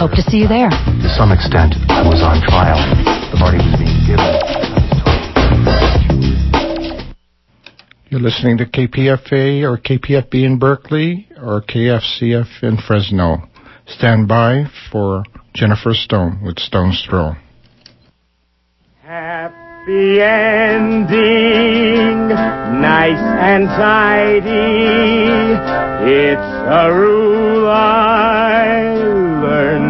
Hope to see you there. To some extent, I was on trial. The party was being given. You're listening to KPFA or KPFB in Berkeley or KFCF in Fresno. Stand by for Jennifer Stone with Stone's Throw. Happy ending, nice and tidy. It's a rule I learned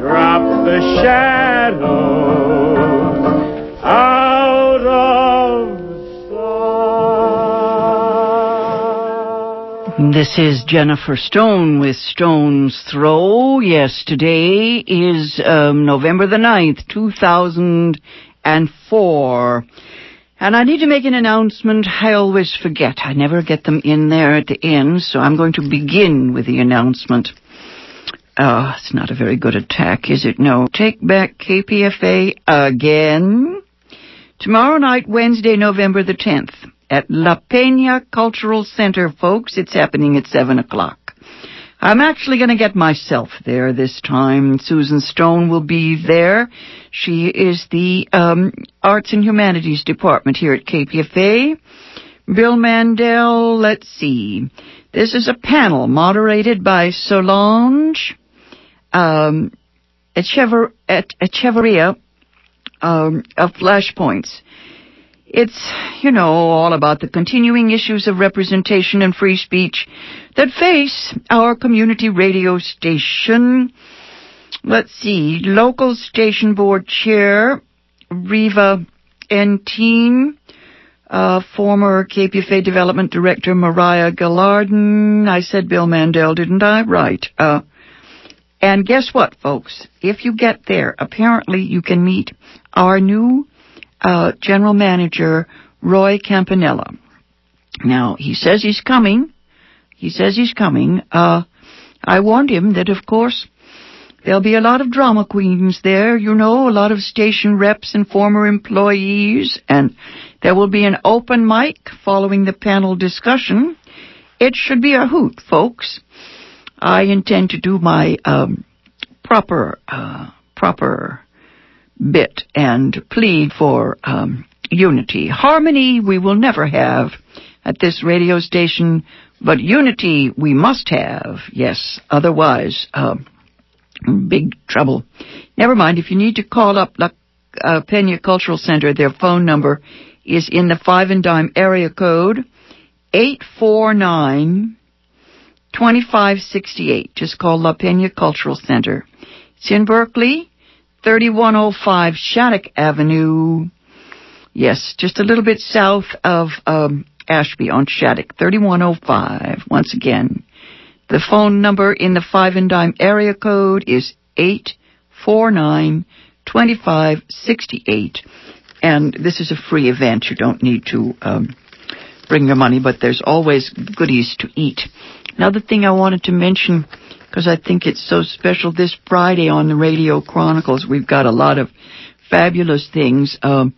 Drop the out of sight. This is Jennifer Stone with Stone's Throw. Yes, today is um, November the 9th, 2004. And I need to make an announcement. I always forget. I never get them in there at the end, so I'm going to begin with the announcement. Oh, it's not a very good attack, is it? No. Take back KPFA again. Tomorrow night, Wednesday, November the 10th, at La Peña Cultural Center, folks. It's happening at 7 o'clock. I'm actually going to get myself there this time. Susan Stone will be there. She is the um, Arts and Humanities Department here at KPFA. Bill Mandel, let's see. This is a panel moderated by Solange um, Echever- Echeverria um, of Flashpoints. It's, you know, all about the continuing issues of representation and free speech that face our community radio station. Let's see, local station board chair, Riva Enteen, uh, former KPFA development director, Mariah Gallardon. I said Bill Mandel, didn't I? Right. Uh, and guess what, folks? If you get there, apparently you can meet our new uh, general manager, Roy Campanella. Now, he says he's coming. He says he's coming. Uh, I warned him that, of course, there'll be a lot of drama queens there, you know, a lot of station reps and former employees, and there will be an open mic following the panel discussion. It should be a hoot, folks. I intend to do my um, proper, uh, proper bit and plead for um, unity. Harmony we will never have at this radio station, but unity we must have, yes. Otherwise, uh, big trouble. Never mind, if you need to call up La uh, Pena Cultural Center, their phone number is in the five and dime area code 849 2568. Just call La Pena Cultural Center. It's in Berkeley, 3105 Shattuck Avenue. Yes, just a little bit south of um, Ashby on Shattuck, 3105. Once again, the phone number in the five and dime area code is 849 2568. And this is a free event. You don't need to um, bring your money, but there's always goodies to eat. Another thing I wanted to mention, because I think it's so special, this Friday on the Radio Chronicles, we've got a lot of fabulous things. Um,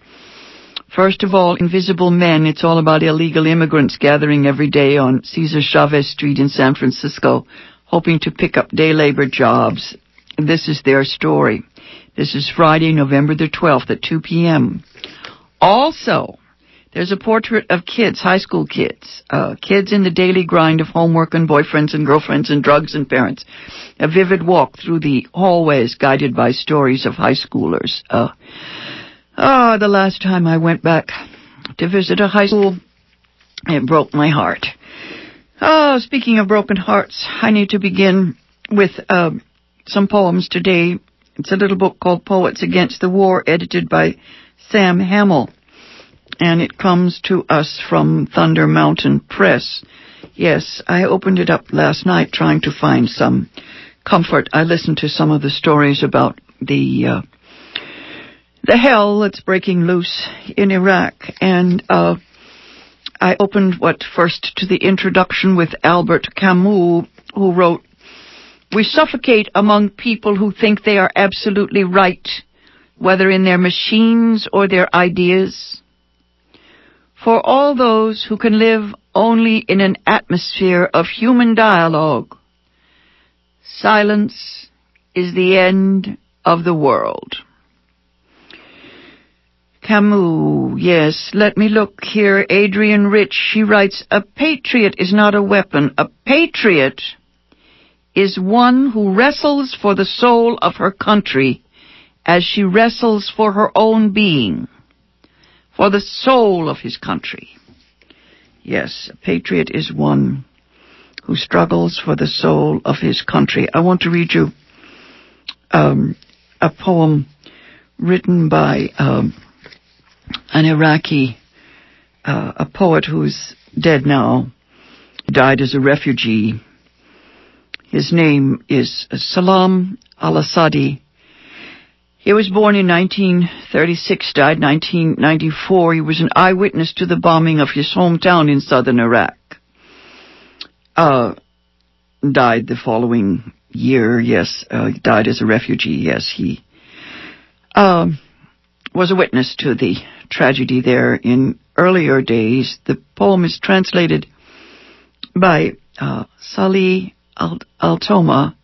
first of all, Invisible Men. It's all about illegal immigrants gathering every day on Cesar Chavez Street in San Francisco, hoping to pick up day labor jobs. This is their story. This is Friday, November the 12th at 2 p.m. Also, there's a portrait of kids, high school kids, uh, kids in the daily grind of homework and boyfriends and girlfriends and drugs and parents. A vivid walk through the hallways guided by stories of high schoolers. Uh, ah, the last time I went back to visit a high school, it broke my heart. Oh, speaking of broken hearts, I need to begin with uh, some poems today. It's a little book called Poets Against the War, edited by Sam Hamill and it comes to us from Thunder Mountain Press. Yes, I opened it up last night trying to find some comfort. I listened to some of the stories about the uh, the hell that's breaking loose in Iraq, and uh, I opened what first to the introduction with Albert Camus, who wrote, "We suffocate among people who think they are absolutely right, whether in their machines or their ideas." For all those who can live only in an atmosphere of human dialogue, silence is the end of the world. Camus, yes, let me look here. Adrienne Rich, she writes, A patriot is not a weapon. A patriot is one who wrestles for the soul of her country as she wrestles for her own being, for the soul of his country. Yes, a patriot is one who struggles for the soul of his country. I want to read you um, a poem written by um, an Iraqi, uh, a poet who's dead now, died as a refugee. His name is Salam al-Asadi. He was born in 1936, died 1994. He was an eyewitness to the bombing of his hometown in southern Iraq. Uh, died the following year, yes, uh, died as a refugee, yes, he, um, was a witness to the tragedy there in earlier days. The poem is translated by uh, Salih Al-Toma,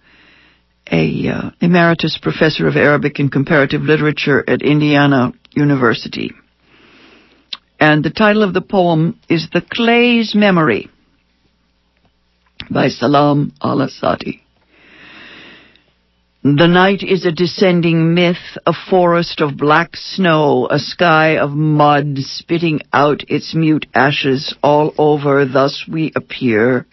a uh, emeritus professor of Arabic and comparative literature at Indiana University. And the title of the poem is The Clay's Memory by Salam al-Asadi. The night is a descending myth, a forest of black snow, a sky of mud spitting out its mute ashes all over. Thus we appear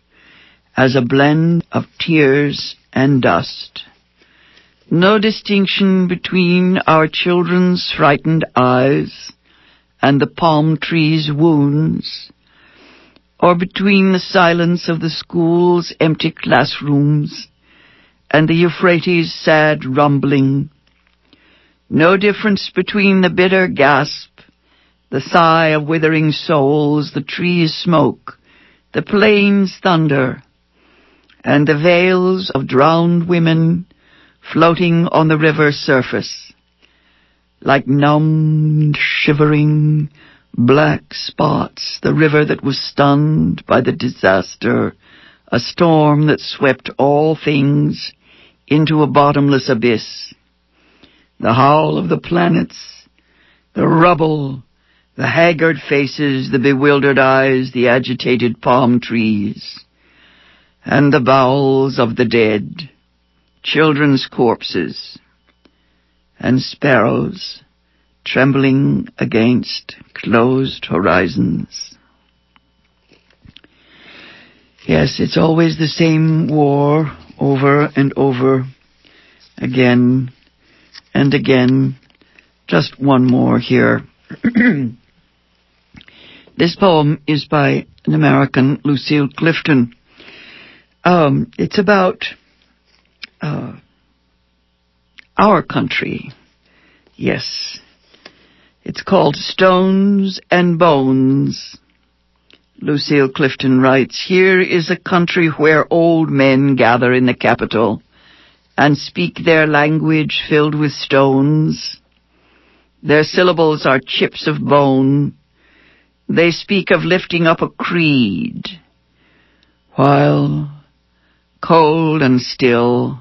as a blend of tears and dust. No distinction between our children's frightened eyes and the palm tree's wounds, or between the silence of the school's empty classrooms and the Euphrates' sad rumbling. No difference between the bitter gasp, the sigh of withering souls, the trees' smoke, the plains' thunder, and the veils of drowned women floating on the river's surface, like numbed, shivering, black spots, the river that was stunned by the disaster, a storm that swept all things into a bottomless abyss. The howl of the planets, the rubble, the haggard faces, the bewildered eyes, the agitated palm trees, and the bowels of the dead, children's corpses, and sparrows trembling against closed horizons. Yes, it's always the same war over and over again and again. Just one more here. this poem is by an American, Lucille Clifton. Um, it's about uh, our country. Yes. It's called Stones and Bones. Lucille Clifton writes, Here is a country where old men gather in the capital and speak their language filled with stones. Their syllables are chips of bone. They speak of lifting up a creed, while cold and still,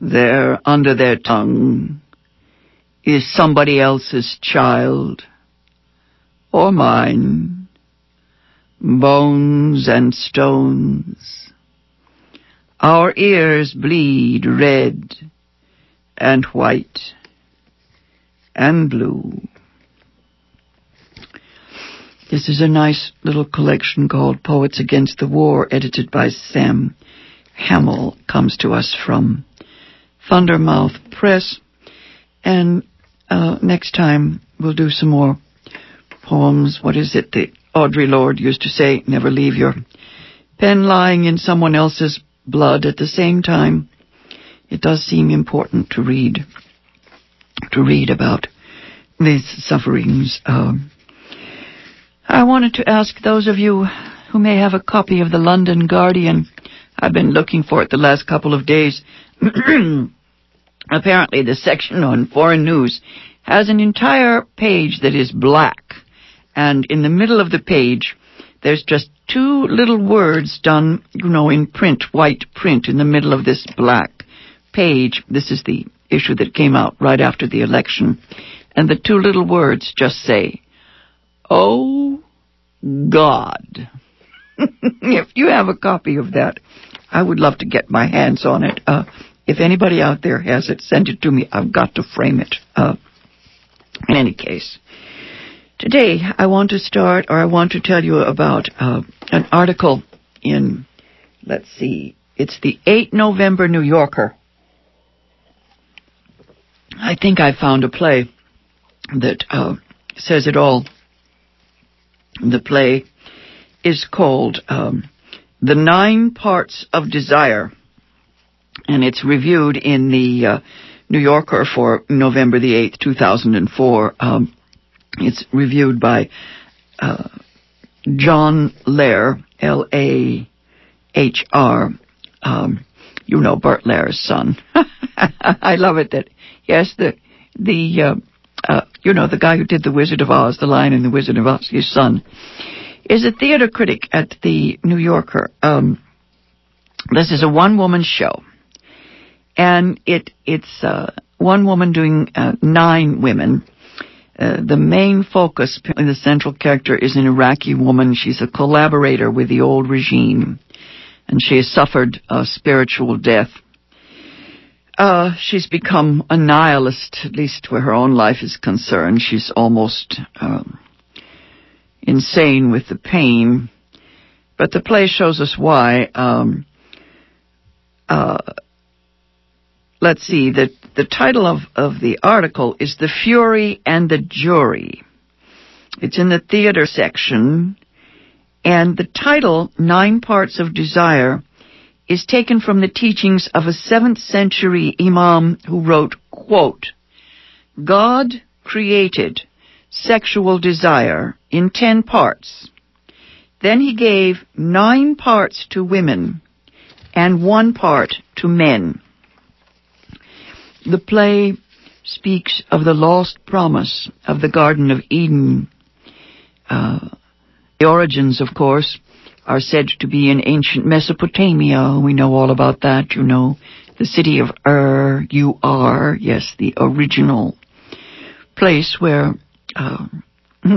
there under their tongue is somebody else's child or mine bones and stones. Our ears bleed red and white and blue. This is a nice little collection called Poets Against the War, edited by Sam Hamill. Comes to us from Thundermouth Press. And uh, next time we'll do some more poems. What is it? that Audre Lorde used to say, never leave your pen lying in someone else's blood at the same time, it does seem important to read, to read about these sufferings. Um, I wanted to ask those of you who may have a copy of the London Guardian. I've been looking for it the last couple of days. Apparently, the section on foreign news has an entire page that is black, and in the middle of the page, there's just two little words done, you know, in print, white print, in the middle of this black page. This is the issue that came out right after the election. And the two little words just say, Oh God. if you have a copy of that, I would love to get my hands on it. Uh, if anybody out there has it, send it to me. I've got to frame it. Uh, in any case, today I want to start, or I want to tell you about uh, an article in, let's see, it's the 8 November New Yorker. I think I found a play that uh, says it all. The play is called um, The Nine Parts of Desire, and it's reviewed in the uh, New Yorker for November the 8th, 2004. Um, it's reviewed by uh, John Lahr, L A H R. Um, you know Bert Lahr's son. I love it that yes, the the uh, uh, you know the guy who did the Wizard of Oz, the Lion and the Wizard of Oz, his son, is a theater critic at the New Yorker. Um, this is a one woman show, and it it's uh, one woman doing uh, nine women. Uh, the main focus, the central character, is an Iraqi woman. She's a collaborator with the old regime, and she has suffered a spiritual death. Uh, she's become a nihilist, at least where her own life is concerned. She's almost um, insane with the pain. But the play shows us why. Um, uh, let's see, the, the title of, of the article is The Fury and the Jury. It's in the theater section, and the title, Nine Parts of Desire, is taken from the teachings of a 7th century imam who wrote, quote, God created sexual desire in ten parts. Then he gave nine parts to women and one part to men. The play speaks of the lost promise of the Garden of Eden. Uh, the origins, of course, are said to be in ancient Mesopotamia. We know all about that, you know. The city of Ur, U-R, yes, the original place where uh,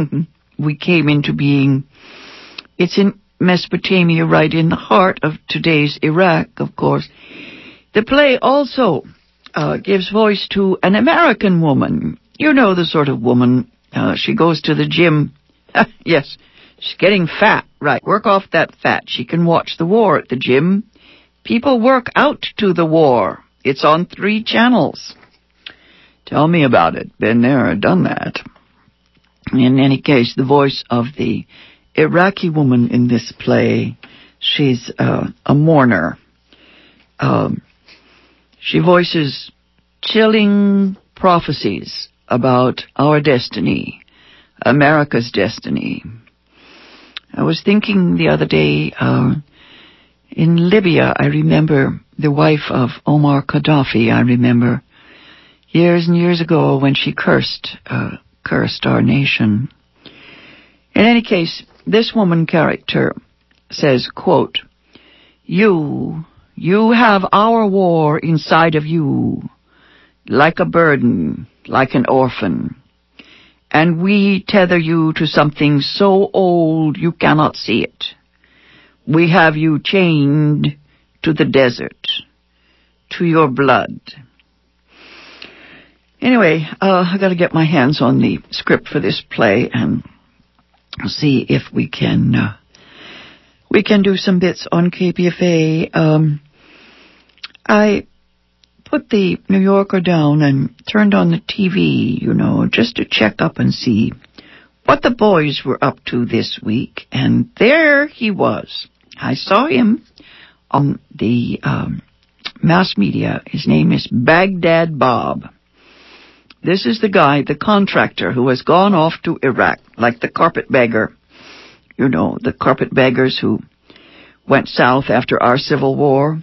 we came into being. It's in Mesopotamia, right in the heart of today's Iraq, of course. The play also uh, gives voice to an American woman. You know the sort of woman. Uh, she goes to the gym. yes, she's getting fat. Right, work off that fat. She can watch the war at the gym. People work out to the war. It's on three channels. Tell me about it. Been there, done that. In any case, the voice of the Iraqi woman in this play, she's uh, a mourner. Um, she voices chilling prophecies about our destiny, America's destiny. I was thinking the other day, uh, in Libya, I remember the wife of Omar Gaddafi, I remember years and years ago when she cursed, uh, cursed our nation. In any case, this woman character says, quote, You, you have our war inside of you, like a burden, like an orphan. And we tether you to something so old you cannot see it. We have you chained to the desert, to your blood. Anyway, uh, I gotta get my hands on the script for this play and see if we can, uh, we can do some bits on KPFA. Um, I put the New Yorker down and turned on the TV, you know, just to check up and see what the boys were up to this week. And there he was, I saw him on the um, mass media. His name is Baghdad Bob. This is the guy, the contractor, who has gone off to Iraq, like the carpetbagger. You know, the carpetbaggers who went south after our Civil War.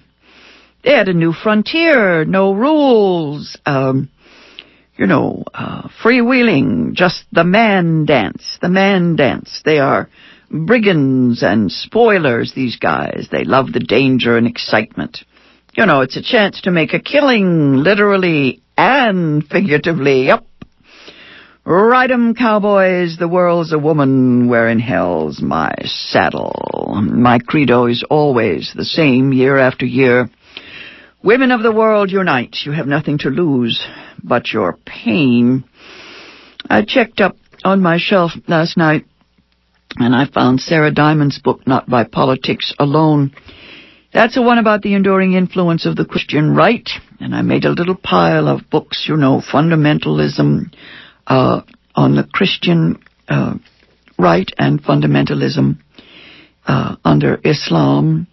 They had a new frontier, no rules, um, you know, uh, freewheeling, just the man dance, the man dance. They are brigands and spoilers, these guys. They love the danger and excitement. You know, it's a chance to make a killing, literally and figuratively. Yep. Ride 'em, cowboys. The world's a woman. Where in hell's my saddle? My credo is always the same year after year. Women of the world unite. You have nothing to lose but your pain. I checked up on my shelf last night and I found Sarah Diamond's book, Not by Politics Alone. That's the one about the enduring influence of the Christian right, and I made a little pile of books, you know, fundamentalism uh, on the Christian uh, right and fundamentalism uh, under Islam.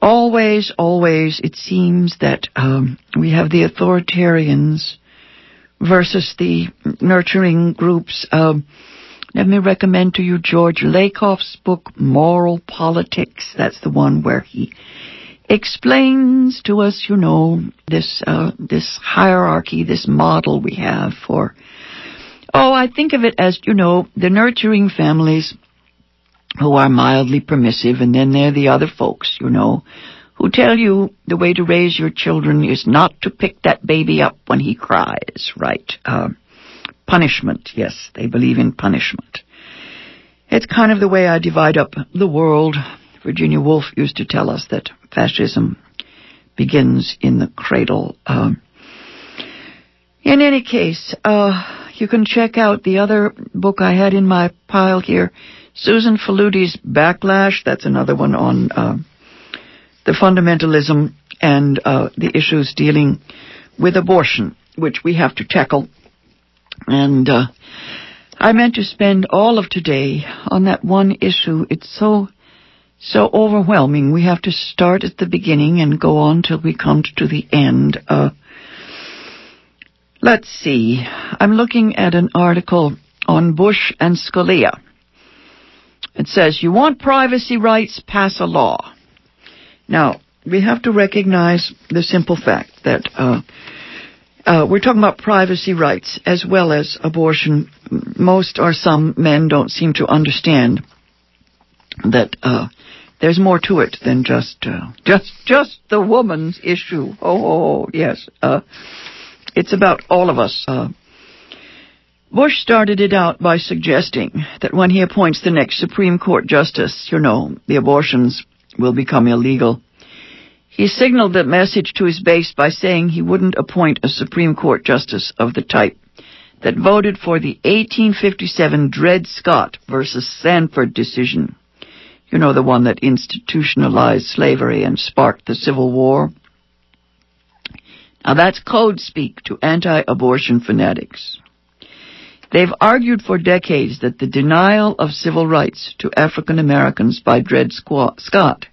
Always, always, it seems that um, we have the authoritarians versus the nurturing groups. Um, let me recommend to you George Lakoff's book, Moral Politics. That's the one where he explains to us, you know, this uh, this hierarchy, this model we have for. Oh, I think of it as you know the nurturing families who are mildly permissive, and then there are the other folks, you know, who tell you the way to raise your children is not to pick that baby up when he cries, right? Uh, Punishment, yes, they believe in punishment. It's kind of the way I divide up the world. Virginia Woolf used to tell us that fascism begins in the cradle. Uh, in any case, uh, you can check out the other book I had in my pile here, Susan Faludi's Backlash. That's another one on uh, the fundamentalism and uh, the issues dealing with abortion, which we have to tackle and uh, I meant to spend all of today on that one issue. It's so so overwhelming. We have to start at the beginning and go on till we come to the end. Uh, let's see. I'm looking at an article on Bush and Scalia. It says, You want privacy rights? Pass a law. Now, we have to recognize the simple fact that uh, uh, we're talking about privacy rights as well as abortion. Most or some men don't seem to understand that uh, there's more to it than just uh, just just the woman's issue. Oh, oh, oh yes, uh, it's about all of us. Uh, Bush started it out by suggesting that when he appoints the next Supreme Court justice, you know, the abortions will become illegal. He signaled that message to his base by saying he wouldn't appoint a Supreme Court justice of the type that voted for the 1857 Dred Scott versus Sanford decision. You know, the one that institutionalized slavery and sparked the Civil War. Now that's code speak to anti-abortion fanatics. They've argued for decades that the denial of civil rights to African Americans by Dred Scott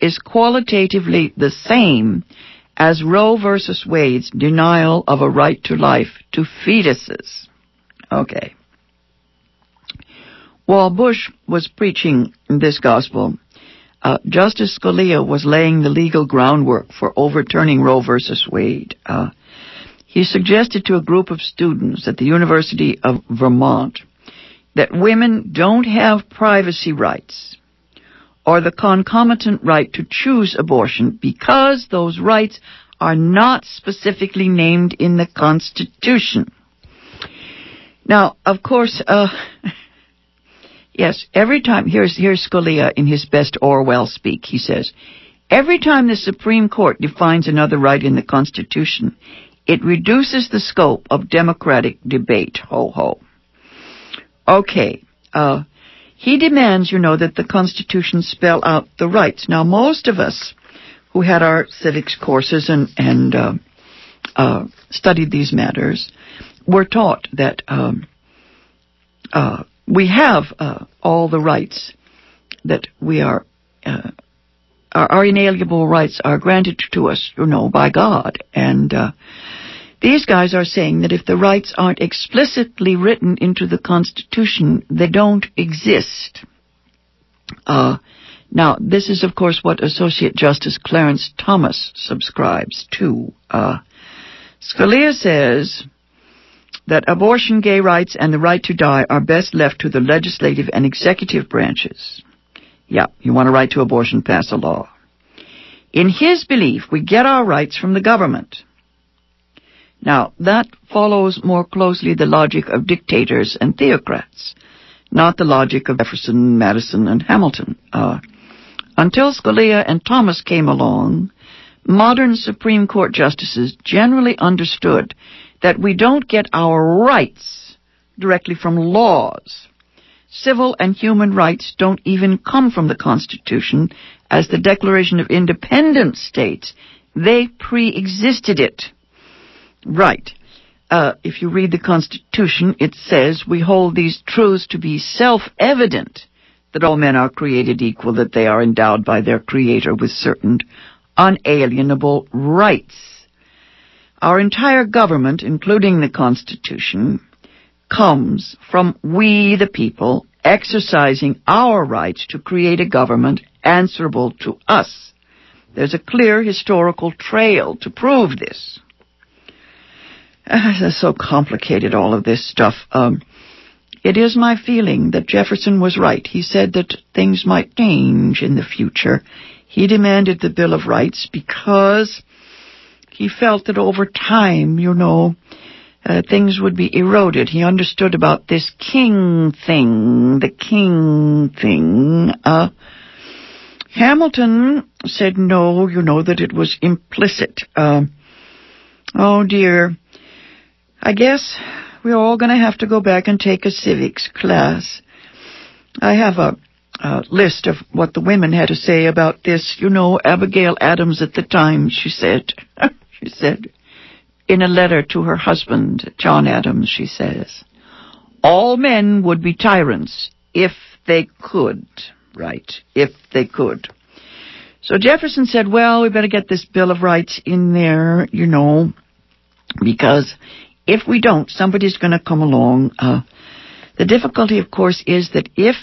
is qualitatively the same as Roe versus Wade's denial of a right to life to fetuses. Okay. While Bush was preaching this gospel, uh, Justice Scalia was laying the legal groundwork for overturning Roe versus Wade. Uh, he suggested to a group of students at the University of Vermont that women don't have privacy rights or the concomitant right to choose abortion because those rights are not specifically named in the Constitution. Now, of course, uh, yes, every time, here's, here's Scalia in his best Orwell speak. He says, every time the Supreme Court defines another right in the Constitution, it reduces the scope of democratic debate. Ho ho. Okay, uh, he demands, you know, that the Constitution spell out the rights. Now, most of us who had our civics courses and, and uh, uh, studied these matters were taught that um, uh, we have uh, all the rights that we are uh, our, our, inalienable rights are granted to us, you know, by God. And uh, these guys are saying that if the rights aren't explicitly written into the Constitution, they don't exist. Uh, now, this is, of course, what Associate Justice Clarence Thomas subscribes to. Uh, Scalia says that abortion, gay rights, and the right to die are best left to the legislative and executive branches. Yeah, you want a right to abortion, pass a law. In his belief, we get our rights from the government. Now, that follows more closely the logic of dictators and theocrats, not the logic of Jefferson, Madison, and Hamilton. Uh, until Scalia and Thomas came along, modern Supreme Court justices generally understood that we don't get our rights directly from laws. Civil and human rights don't even come from the Constitution, as the Declaration of Independence states. They pre-existed it. Right. Uh, if you read the Constitution, it says we hold these truths to be self-evident that all men are created equal, that they are endowed by their Creator with certain unalienable rights. Our entire government, including the Constitution, comes from we the people exercising our rights to create a government answerable to us. There's a clear historical trail to prove this. Uh, it's so complicated, all of this stuff. Um, it is my feeling that Jefferson was right. He said that things might change in the future. He demanded the Bill of Rights because he felt that over time, you know, uh, things would be eroded. He understood about this king thing, the king thing. Uh, Hamilton said no, you know, that it was implicit. Uh, oh dear. I guess we're all going to have to go back and take a civics class. I have a, a, list of what the women had to say about this. You know, Abigail Adams at the time, she said, she said, in a letter to her husband, John Adams, she says, all men would be tyrants if they could, right? If they could. So Jefferson said, well, we better get this Bill of Rights in there, you know, because if we don't, somebody's going to come along. Uh, the difficulty, of course, is that if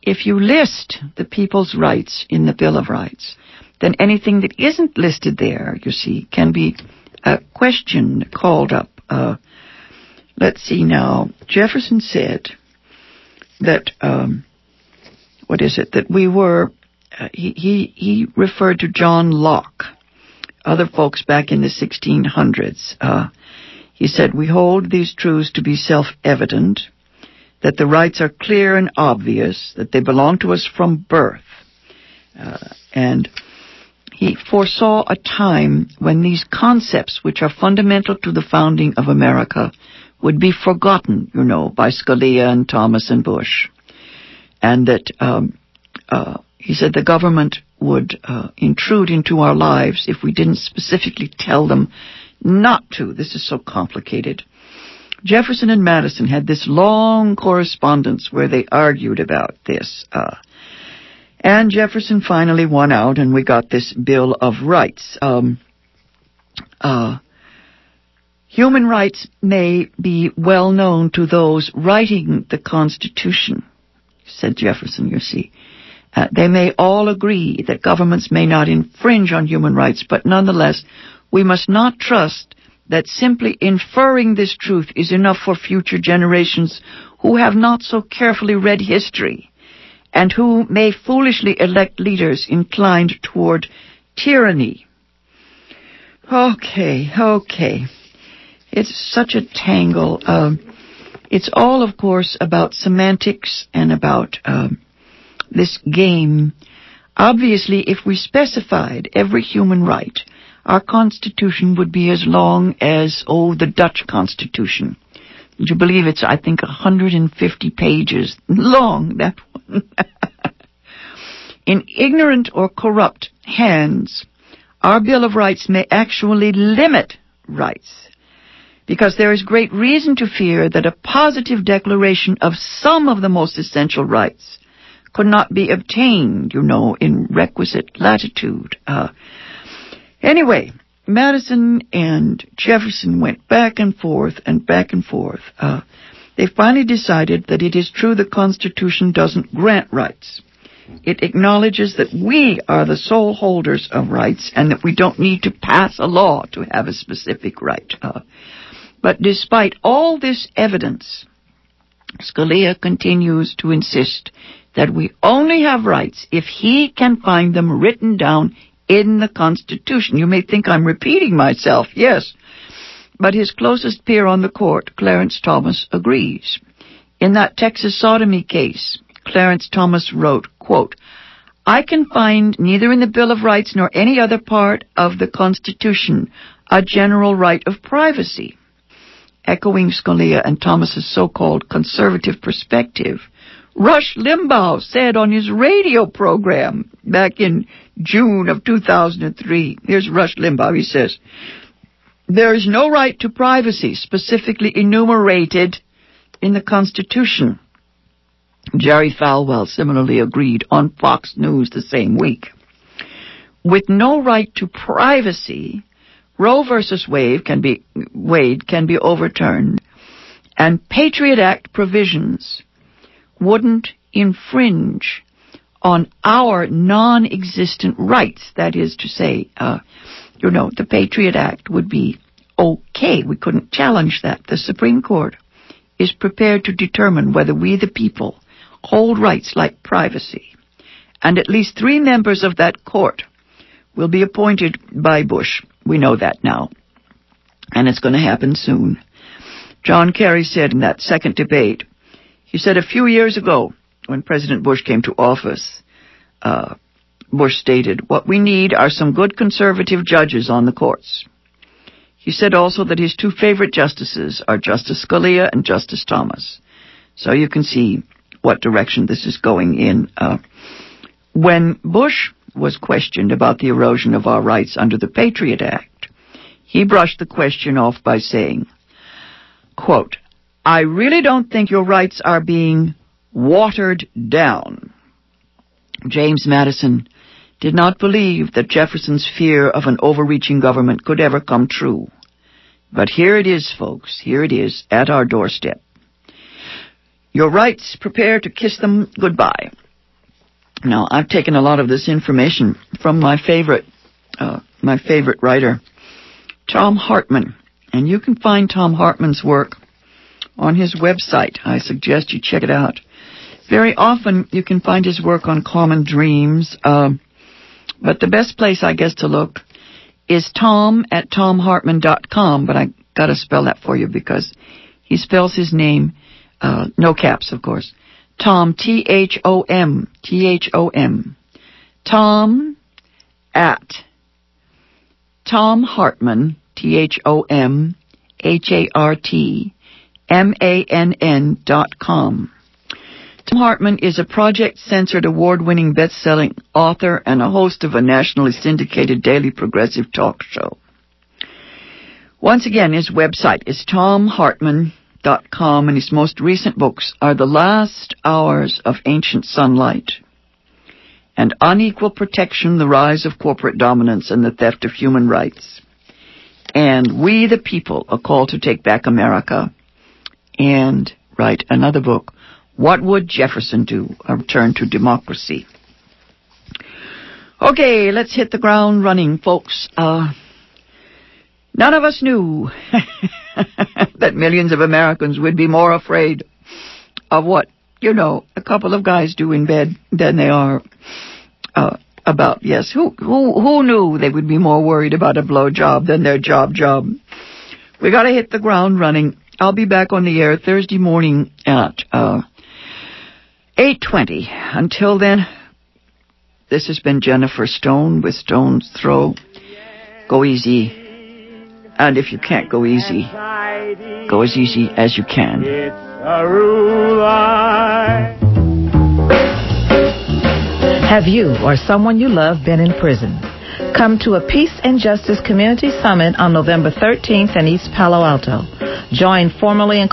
if you list the people's rights in the Bill of Rights, then anything that isn't listed there, you see, can be uh, questioned, called up. Uh, let's see now. Jefferson said that um, what is it that we were? Uh, he he he referred to John Locke, other folks back in the 1600s. He said, We hold these truths to be self-evident, that the rights are clear and obvious, that they belong to us from birth. Uh, and he foresaw a time when these concepts, which are fundamental to the founding of America, would be forgotten, you know, by Scalia and Thomas and Bush. And that, um, uh, he said the government would uh, intrude into our lives if we didn't specifically tell them not to. This is so complicated. Jefferson and Madison had this long correspondence where they argued about this. Uh, and Jefferson finally won out, and we got this Bill of Rights. Um, uh, human rights may be well known to those writing the Constitution, said Jefferson, you see. Uh, they may all agree that governments may not infringe on human rights, but nonetheless we must not trust that simply inferring this truth is enough for future generations who have not so carefully read history and who may foolishly elect leaders inclined toward tyranny. Okay, okay. It's such a tangle. Uh, it's all, of course, about semantics and about uh, this game. Obviously, if we specified every human right our Constitution would be as long as, oh, the Dutch Constitution. Would you believe it's, I think, 150 pages long, that one? In ignorant or corrupt hands, our Bill of Rights may actually limit rights because there is great reason to fear that a positive declaration of some of the most essential rights could not be obtained, you know, in requisite latitude. Uh, anyway, Madison and Jefferson went back and forth and back and forth. Uh, they finally decided that it is true the Constitution doesn't grant rights. It acknowledges that we are the sole holders of rights and that we don't need to pass a law to have a specific right. Uh, but despite all this evidence, Scalia continues to insist that we only have rights if he can find them written down in the Constitution. You may think I'm repeating myself, yes, but his closest peer on the court, Clarence Thomas, agrees. In that Texas sodomy case, Clarence Thomas wrote, quote, I can find neither in the Bill of Rights nor any other part of the Constitution a general right of privacy. Echoing Scalia and Thomas's so-called conservative perspective, Rush Limbaugh said on his radio program back in June of 2003, here's Rush Limbaugh, he says, there is no right to privacy specifically enumerated in the Constitution. Jerry Falwell similarly agreed on Fox News the same week. With no right to privacy, Roe versus Wade can be, Wade can be overturned, and Patriot Act provisions wouldn't infringe on our non-existent rights. That is to say, uh, you know, the Patriot Act would be okay. We couldn't challenge that. The Supreme Court is prepared to determine whether we, the people, hold rights like privacy. And at least three members of that court will be appointed by Bush. We know that now. And it's going to happen soon. John Kerry said in that second debate, he said a few years ago, when President Bush came to office, uh, Bush stated, what we need are some good conservative judges on the courts. He said also that his two favorite justices are Justice Scalia and Justice Thomas. So you can see what direction this is going in. Uh, when Bush was questioned about the erosion of our rights under the Patriot Act, he brushed the question off by saying, quote, I really don't think your rights are being watered down. James Madison did not believe that Jefferson's fear of an overreaching government could ever come true. But here it is, folks. Here it is at our doorstep. Your rights, prepare to kiss them goodbye. Now, I've taken a lot of this information from my favorite, uh, my favorite writer, Thom Hartmann. And you can find Thom Hartmann's work on his website. I suggest you check it out. Very often you can find his work on common dreams, uh, but the best place, I guess, to look is tom at thomhartmann.com, but I gotta spell that for you because he spells his name uh, no caps, of course. Tom, T H O M, T H O M. Tom at Thom Hartmann, T H O M H A R T M A N N dot com. Thom Hartmann is a Project Censored award winning best selling author and a host of a nationally syndicated daily progressive talk show. Once again, his website is Thom Hartmann com and his most recent books are The Last Hours of Ancient Sunlight and Unequal Protection, The Rise of Corporate Dominance and the Theft of Human Rights. And We the People, A Call to Take Back America. And write another book, What Would Jefferson Do? A Return to Democracy. Okay, let's hit the ground running, folks. Uh, none of us knew that millions of Americans would be more afraid of what, you know, a couple of guys do in bed than they are uh, about, yes, who, who, who knew they would be more worried about a blow job than their job job? We gotta hit the ground running. I'll be back on the air Thursday morning at, uh, 8.20. Until then, this has been Jennifer Stone with Stone's Throw. Go easy. And if you can't go easy, go as easy as you can. It's a rule I Have you or someone you love been in prison? Come to a Peace and Justice Community Summit on November 13th in East Palo Alto. Join formerly incarcerated